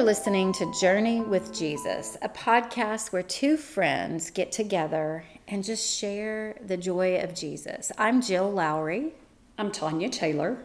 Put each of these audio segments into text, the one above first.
are listening to Journey with Jesus, a podcast where two friends get together and just share the joy of Jesus. I'm Jill Lowry. I'm Tonya Taylor.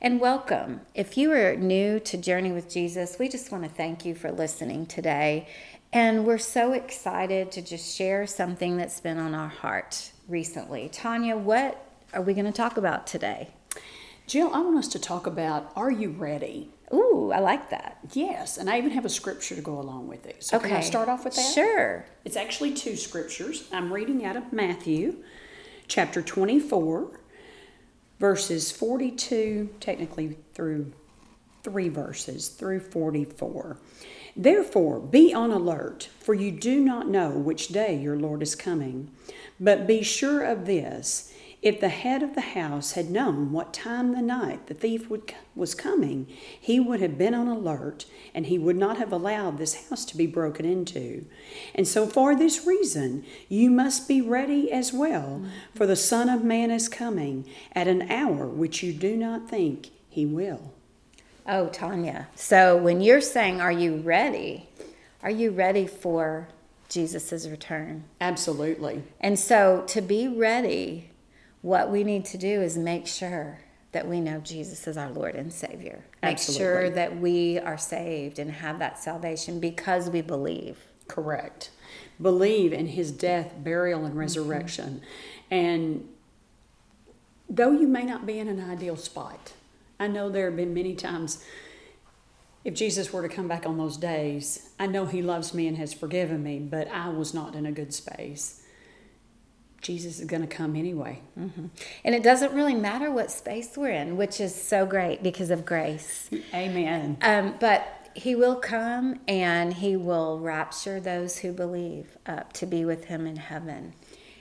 And welcome. If you are new to Journey with Jesus, we just want to thank you for listening today. And we're so excited to just share something that's been on our heart recently. Tonya, what are we going to talk about today? Jill, I want us to talk about Are You Ready? Ooh, I like that. Yes, and I even have a scripture to go along with it. So okay. can I start off with that? Sure. It's actually two scriptures. I'm reading out of Matthew chapter 24, verses 42, technically through three verses, through 44. Therefore, be on alert, for you do not know which day your Lord is coming. But be sure of this if the head of the house had known what time the night the thief would, was coming, he would have been on alert and he would not have allowed this house to be broken into. And so, for this reason, you must be ready as well, for the Son of Man is coming at an hour which you do not think he will. Oh, Tonya. So, when you're saying, Are you ready? Are you ready for Jesus' return? Absolutely. And so, to be ready, what we need to do is make sure that we know Jesus is our Lord and Savior. Make Absolutely. sure that we are saved and have that salvation because we believe. Correct. Believe in his death, burial, and resurrection. Mm-hmm. And though you may not be in an ideal spot, I know there have been many times if Jesus were to come back on those days, I know he loves me and has forgiven me, but I was not in a good space. Jesus is going to come anyway. Mm-hmm. And it doesn't really matter what space we're in, which is so great because of grace. Amen. Um, but he will come and he will rapture those who believe up to be with him in heaven.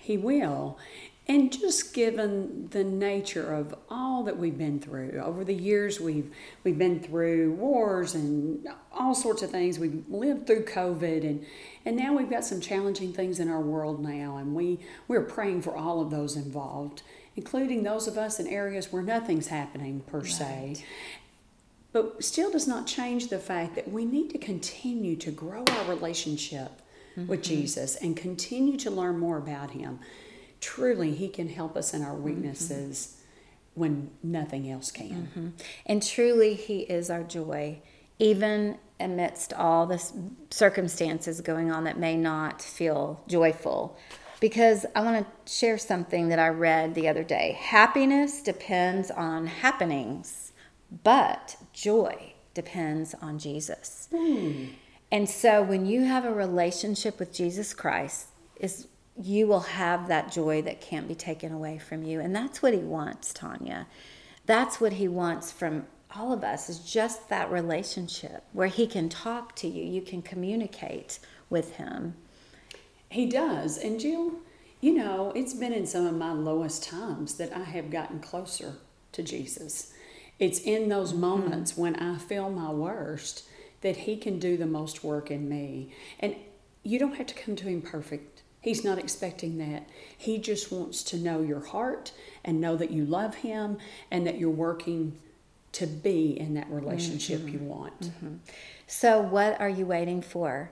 He will. And just given the nature of all that we've been through over the years, we've we've been through wars and all sorts of things. We've lived through COVID, and and now we've got some challenging things in our world now, and we we're praying for all of those involved, including those of us in areas where nothing's happening per right. se. But still does not change the fact that we need to continue to grow our relationship mm-hmm. with Jesus and continue to learn more about Him truly He can help us in our mm-hmm. weaknesses mm-hmm. when nothing else can. Mm-hmm. And truly, He is our joy, even amidst all the circumstances going on that may not feel joyful. Because I want to share something that I read the other day. Happiness depends on happenings, but joy depends on Jesus. Mm. And so when you have a relationship with Jesus Christ, is you will have that joy that can't be taken away from you. And that's what he wants, Tonya. That's what he wants from all of us is just that relationship where he can talk to you, you can communicate with him. He does. And Jill, you know, it's been in some of my lowest times that I have gotten closer to Jesus. It's in those mm-hmm. moments when I feel my worst that he can do the most work in me. And you don't have to come to him perfect He's not expecting that. He just wants to know your heart and know that you love him and that you're working to be in that relationship mm-hmm. you want. Mm-hmm. So, what are you waiting for?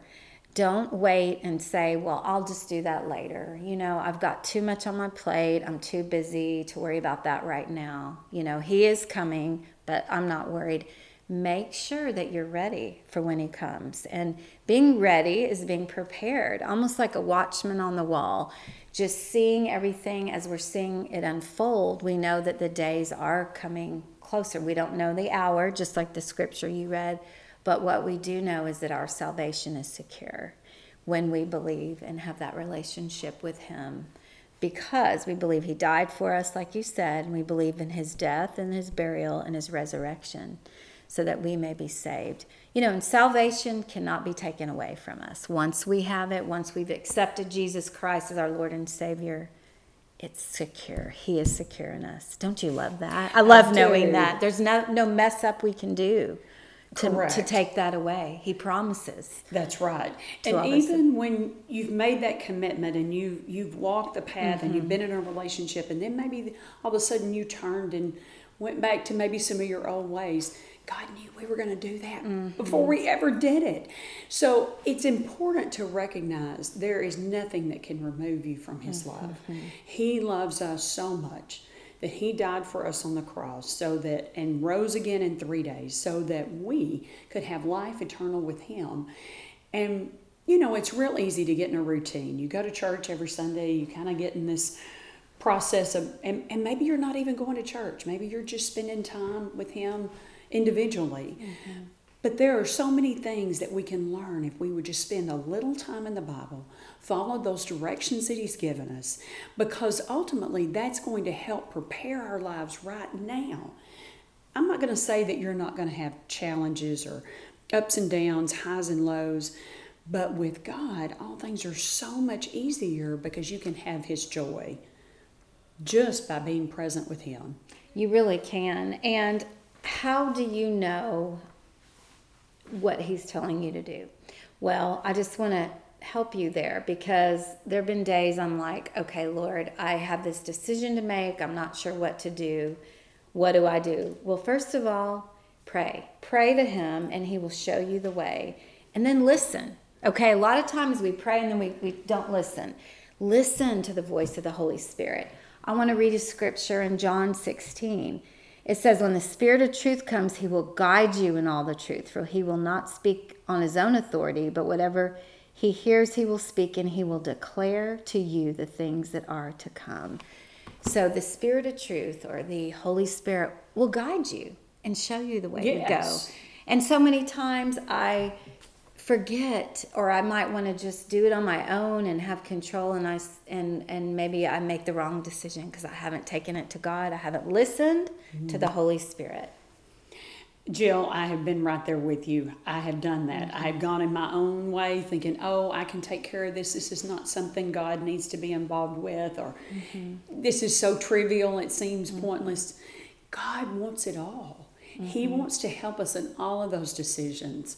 Don't wait and say, Well, I'll just do that later. You know, I've got too much on my plate. I'm too busy to worry about that right now. You know, He is coming, but I'm not worried make sure that you're ready for when he comes. And being ready is being prepared, almost like a watchman on the wall. Just seeing everything as we're seeing it unfold, we know that the days are coming closer. We don't know the hour, just like the scripture you read, but what we do know is that our salvation is secure when we believe and have that relationship with him because we believe he died for us, like you said, and we believe in his death and his burial and his resurrection so that we may be saved. You know, and salvation cannot be taken away from us. Once we have it, once we've accepted Jesus Christ as our Lord and Savior, it's secure. He is secure in us. Don't you love that? I love I knowing that. There's no no mess up we can do to, to take that away. He promises. That's right. And even when you've made that commitment and you you've walked the path mm-hmm. and you've mm-hmm. been in a relationship and then maybe all of a sudden you turned and went back to maybe some of your old ways. God knew we were going to do that mm-hmm. before we ever did it. So it's important to recognize there is nothing that can remove you from His mm-hmm. love. He loves us so much that He died for us on the cross so that, and rose again in three days so that we could have life eternal with Him. And, you know, it's real easy to get in a routine. You go to church every Sunday, you kind of get in this process of, and, and maybe you're not even going to church. Maybe you're just spending time with Him individually. Mm-hmm. But there are so many things that we can learn if we would just spend a little time in the Bible, follow those directions that He's given us, because ultimately that's going to help prepare our lives right now. I'm not going to say that you're not going to have challenges or ups and downs, highs and lows, but with God, all things are so much easier because you can have His joy just by being present with Him. You really can. And how do you know what he's telling you to do? Well, I just want to help you there because there have been days I'm like, okay, Lord, I have this decision to make. I'm not sure what to do. What do I do? Well, first of all, pray. Pray to Him and He will show you the way. And then listen. Okay, a lot of times we pray and then we, we don't listen. Listen to the voice of the Holy Spirit. I want to read a scripture in John 16. It says, When the Spirit of truth comes, he will guide you in all the truth, for he will not speak on his own authority, but whatever he hears, he will speak, and he will declare to you the things that are to come. So the Spirit of truth or the Holy Spirit will guide you and show you the way yes. to go. And so many times I forget or I might want to just do it on my own and have control and I and and maybe I make the wrong decision because I haven't taken it to God. I haven't listened mm-hmm. to the mm-hmm. Holy Spirit. Jill, I have been right there with you. I have done that. Mm-hmm. I have gone in my own way thinking, oh, I can take care of this. This is not something God needs to be involved with, or mm-hmm. this is so trivial, it seems mm-hmm. pointless. God wants it all. He mm-hmm. wants to help us in all of those decisions.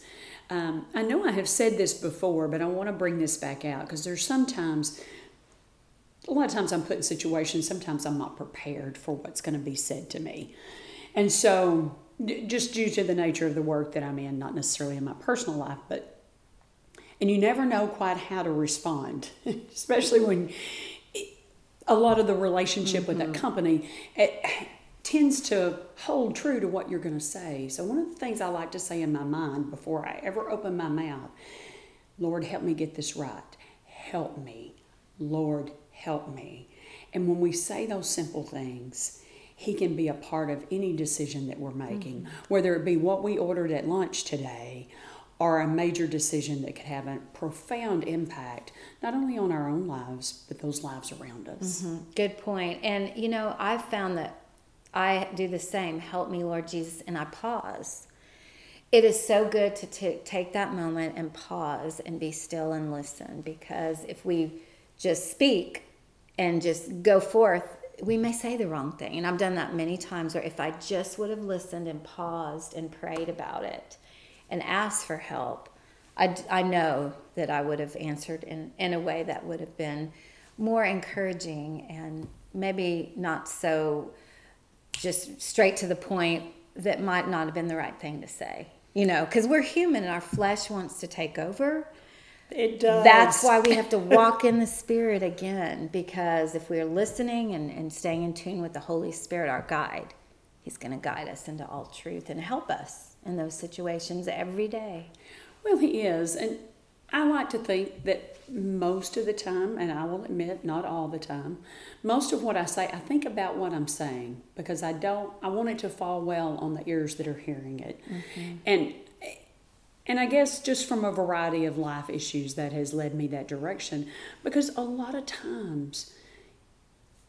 Um, I know I have said this before, but I want to bring this back out because there's sometimes, a lot of times I'm put in situations, sometimes I'm not prepared for what's going to be said to me. And so, just due to the nature of the work that I'm in, not necessarily in my personal life, but, and you never know quite how to respond, especially when a lot of the relationship mm-hmm. with that mm-hmm. company. It, tends to hold true to what you're going to say. So, one of the things I like to say in my mind before I ever open my mouth Lord, help me get this right. Help me. Lord, help me. And when we say those simple things, He can be a part of any decision that we're making, mm-hmm. whether it be what we ordered at lunch today or a major decision that could have a profound impact, not only on our own lives, but those lives around us. Mm-hmm. Good point. And, you know, I've found that I do the same. Help me, Lord Jesus. And I pause. It is so good to t- take that moment and pause and be still and listen because if we just speak and just go forth, we may say the wrong thing. And I've done that many times where if I just would have listened and paused and prayed about it and asked for help, I, I know that I would have answered in, in a way that would have been more encouraging and maybe not so just straight to the point that might not have been the right thing to say. You know, because we're human and our flesh wants to take over. It does. That's why we have to walk in the Spirit again, because if we're listening and, and staying in tune with the Holy Spirit, our guide, He's going to guide us into all truth and help us in those situations every day. Well, He is. And I like to think that most of the time, and I will admit not all the time, most of what I say, I think about what I'm saying because I don't, I want it to fall well on the ears that are hearing it. Mm-hmm. And and I guess just from a variety of life issues that has led me that direction because a lot of times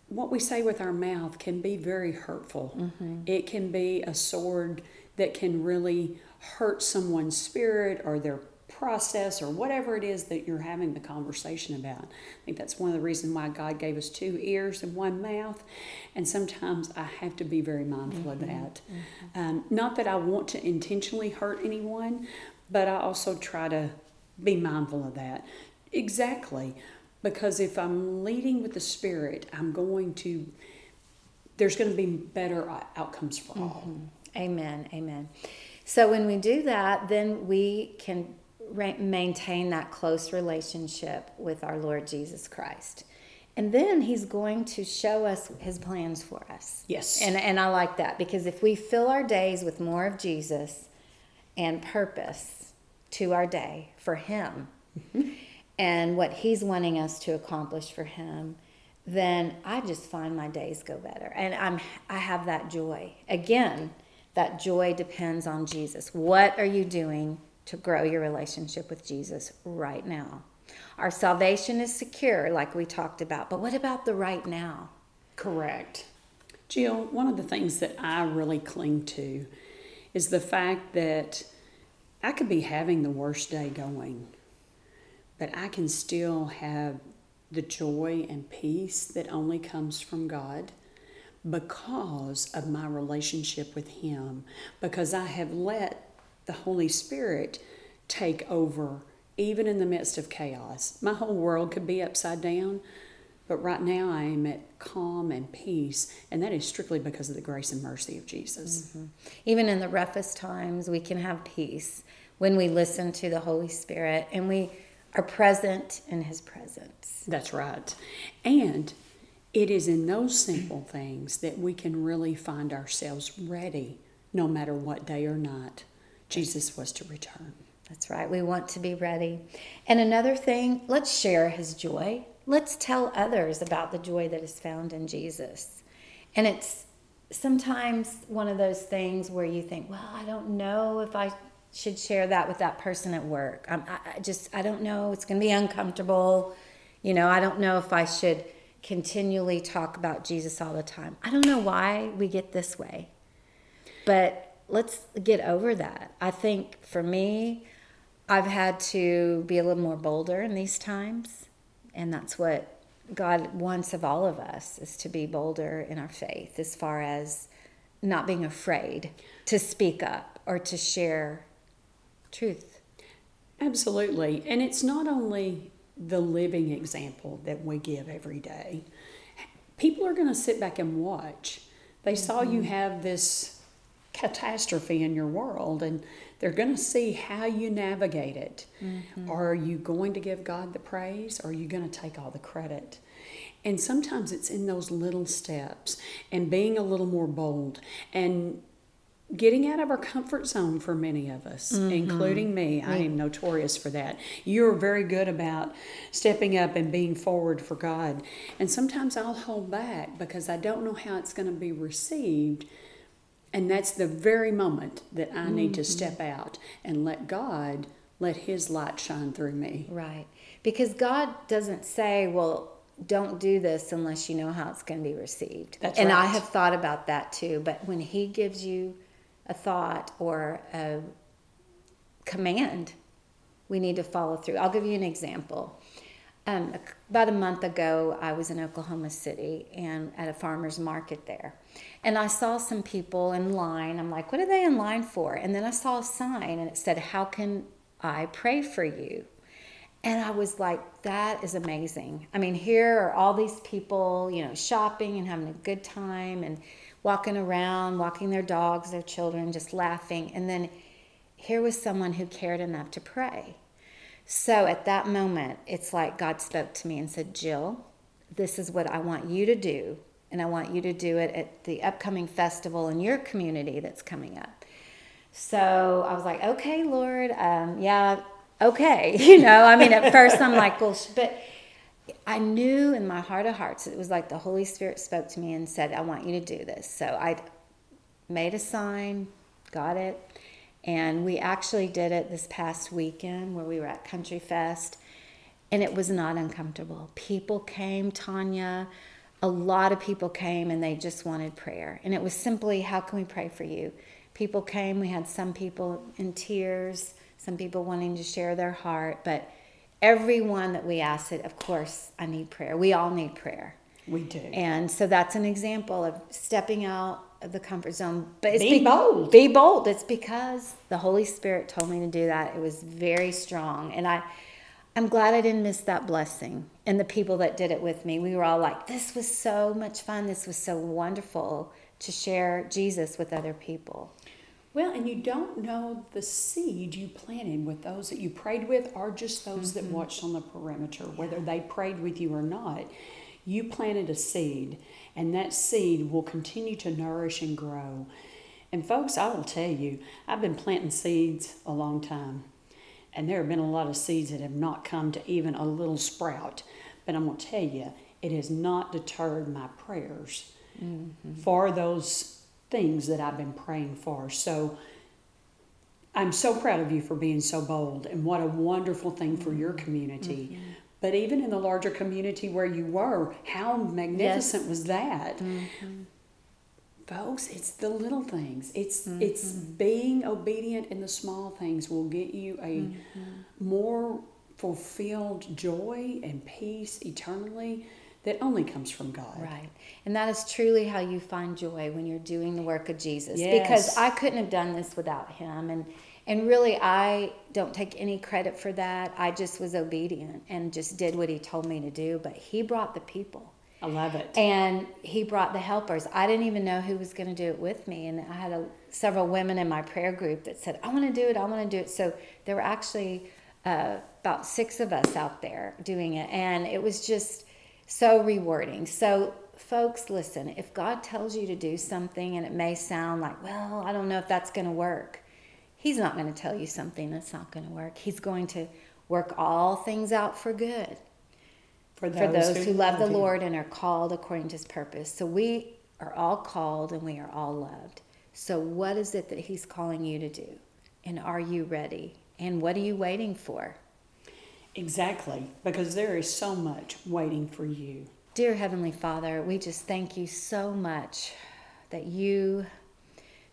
what we say with our mouth can be very hurtful. Mm-hmm. It can be a sword that can really hurt someone's spirit or their process or whatever it is that you're having the conversation about. I think that's one of the reasons why God gave us two ears and one mouth. And sometimes I have to be very mindful mm-hmm. of that. Mm-hmm. Um, not that I want to intentionally hurt anyone, but I also try to be mindful of that. Exactly. Because if I'm leading with the Spirit, I'm going to there's going to be better outcomes for all. Mm-hmm. Amen. Amen. So when we do that, then we can re- maintain that close relationship with our Lord Jesus Christ. And then he's going to show us his plans for us. Yes. And and I like that because if we fill our days with more of Jesus and purpose to our day for him mm-hmm. and what he's wanting us to accomplish for him, then I just find my days go better. And I'm I have that joy. Again, that joy depends on Jesus. What are you doing to grow your relationship with Jesus right now? Our salvation is secure, like we talked about, but what about the right now? Correct. Jill, one of the things that I really cling to is the fact that I could be having the worst day going, but I can still have the joy and peace that only comes from God because of my relationship with Him, because I have let the Holy Spirit take over even in the midst of chaos. My whole world could be upside down, but right now I am at calm and peace, and that is strictly because of the grace and mercy of Jesus. Mm-hmm. Even in the roughest times, we can have peace when we listen to the Holy Spirit and we are present in His presence. That's right. And it is in those simple things that we can really find ourselves ready no matter what day or night Jesus was to return. That's right. We want to be ready. And another thing, let's share his joy. Let's tell others about the joy that is found in Jesus. And it's sometimes one of those things where you think, well, I don't know if I should share that with that person at work. I, I just, I don't know. It's going to be uncomfortable. You know, I don't know if I should continually talk about Jesus all the time. I don't know why we get this way, but let's get over that. I think for me, I've had to be a little more bolder in these times, and that's what God wants of all of us is to be bolder in our faith as far as not being afraid to speak up or to share truth. Absolutely. And it's not only the living example that we give every day. People are going to sit back and watch. They mm-hmm. saw you mm-hmm. have this catastrophe in your world and they're going to see how you navigate it. Mm-hmm. Are you going to give God the praise or are you going to take all the credit? And sometimes it's in those little steps and being a little more bold and getting out of our comfort zone for many of us, mm-hmm. including me. I am notorious for that. You're very good about stepping up and being forward for God. And sometimes I'll hold back because I don't know how it's going to be received. And that's the very moment that I need mm-hmm. to step out and let God let His light shine through me. Right. Because God doesn't say, well, don't do this unless you know how it's going to be received. That's and right. I have thought about that too. But when He gives you a thought or a command, we need to follow through. I'll give you an example. Um, about a month ago, I was in Oklahoma City and at a farmer's market there. And I saw some people in line. I'm like, what are they in line for? And then I saw a sign and it said, How can I pray for you? And I was like, that is amazing. I mean, here are all these people, you know, shopping and having a good time and walking around, walking their dogs, their children, just laughing. And then here was someone who cared enough to pray. So at that moment, it's like God spoke to me and said, Jill, this is what I want you to do. And I want you to do it at the upcoming festival in your community that's coming up. So I was like, okay, Lord, um, yeah, okay. You know, I mean, at first I'm like, well, but I knew in my heart of hearts, it was like the Holy Spirit spoke to me and said, I want you to do this. So I made a sign, got it, and we actually did it this past weekend where we were at Country Fest, and it was not uncomfortable. People came, Tonya, a lot of people came and they just wanted prayer. And it was simply, How can we pray for you? People came, we had some people in tears, some people wanting to share their heart, but everyone that we asked it, of course, I need prayer. We all need prayer. We do. And so that's an example of stepping out of the comfort zone. But it's be, be bold. Be bold. It's because the Holy Spirit told me to do that. It was very strong. And I I'm glad I didn't miss that blessing and the people that did it with me. We were all like, this was so much fun. This was so wonderful to share Jesus with other people. Well, and you don't know the seed you planted with those that you prayed with or just those mm-hmm. that watched on the perimeter, whether they prayed with you or not. You planted a seed, and that seed will continue to nourish and grow. And, folks, I will tell you, I've been planting seeds a long time. And there have been a lot of seeds that have not come to even a little sprout. But I'm going to tell you, it has not deterred my prayers mm-hmm. for those things that I've been praying for. So I'm so proud of you for being so bold and what a wonderful thing for your mm-hmm. community. Mm-hmm. But even in the larger community where you were, how magnificent yes. was that? Mm-hmm folks it's the little things it's mm-hmm. it's being obedient in the small things will get you a mm-hmm. more fulfilled joy and peace eternally that only comes from God. Right. And that is truly how you find joy when you're doing the work of Jesus. Yes. Because I couldn't have done this without him and and really I don't take any credit for that. I just was obedient and just did what he told me to do, but he brought the people. I love it. And he brought the helpers. I didn't even know who was going to do it with me. And I had a, several women in my prayer group that said, I want to do it, I want to do it. So there were actually uh, about six of us out there doing it. And it was just so rewarding. So, folks, listen, if God tells you to do something and it may sound like, well, I don't know if that's going to work, He's not going to tell you something that's not going to work. He's going to work all things out for good for those, for those who, who love the Lord and are called according to his purpose. So we are all called and we are all loved. So, what is it that he's calling you to do? And are you ready? And what are you waiting for? Exactly, because there is so much waiting for you. Dear Heavenly Father, we just thank you so much that you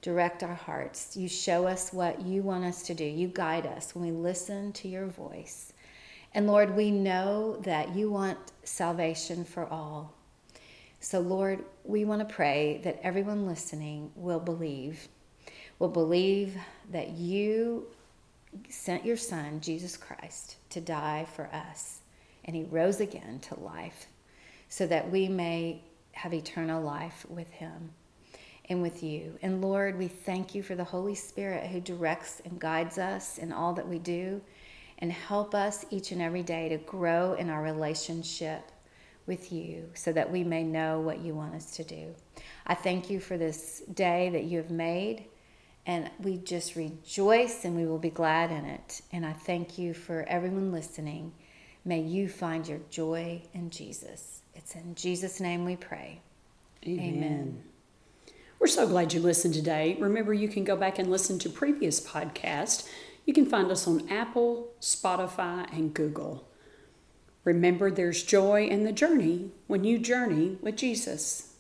direct our hearts. You show us what you want us to do. You guide us when we listen to your voice. And Lord, we know that you want salvation for all. So, Lord, we want to pray that everyone listening will believe, will believe that you sent your Son, Jesus Christ, to die for us. And he rose again to life so that we may have eternal life with him and with you. And Lord, we thank you for the Holy Spirit who directs and guides us in all that we do and help us each and every day to grow in our relationship with you so that we may know what you want us to do. I thank you for this day that you have made, and we just rejoice and we will be glad in it. And I thank you for everyone listening. May you find your joy in Jesus. It's in Jesus' name we pray. Amen. Amen. We're so glad you listened today. Remember, you can go back and listen to previous podcasts you can find us on Apple, Spotify, and Google. Remember, there's joy in the journey when you journey with Jesus.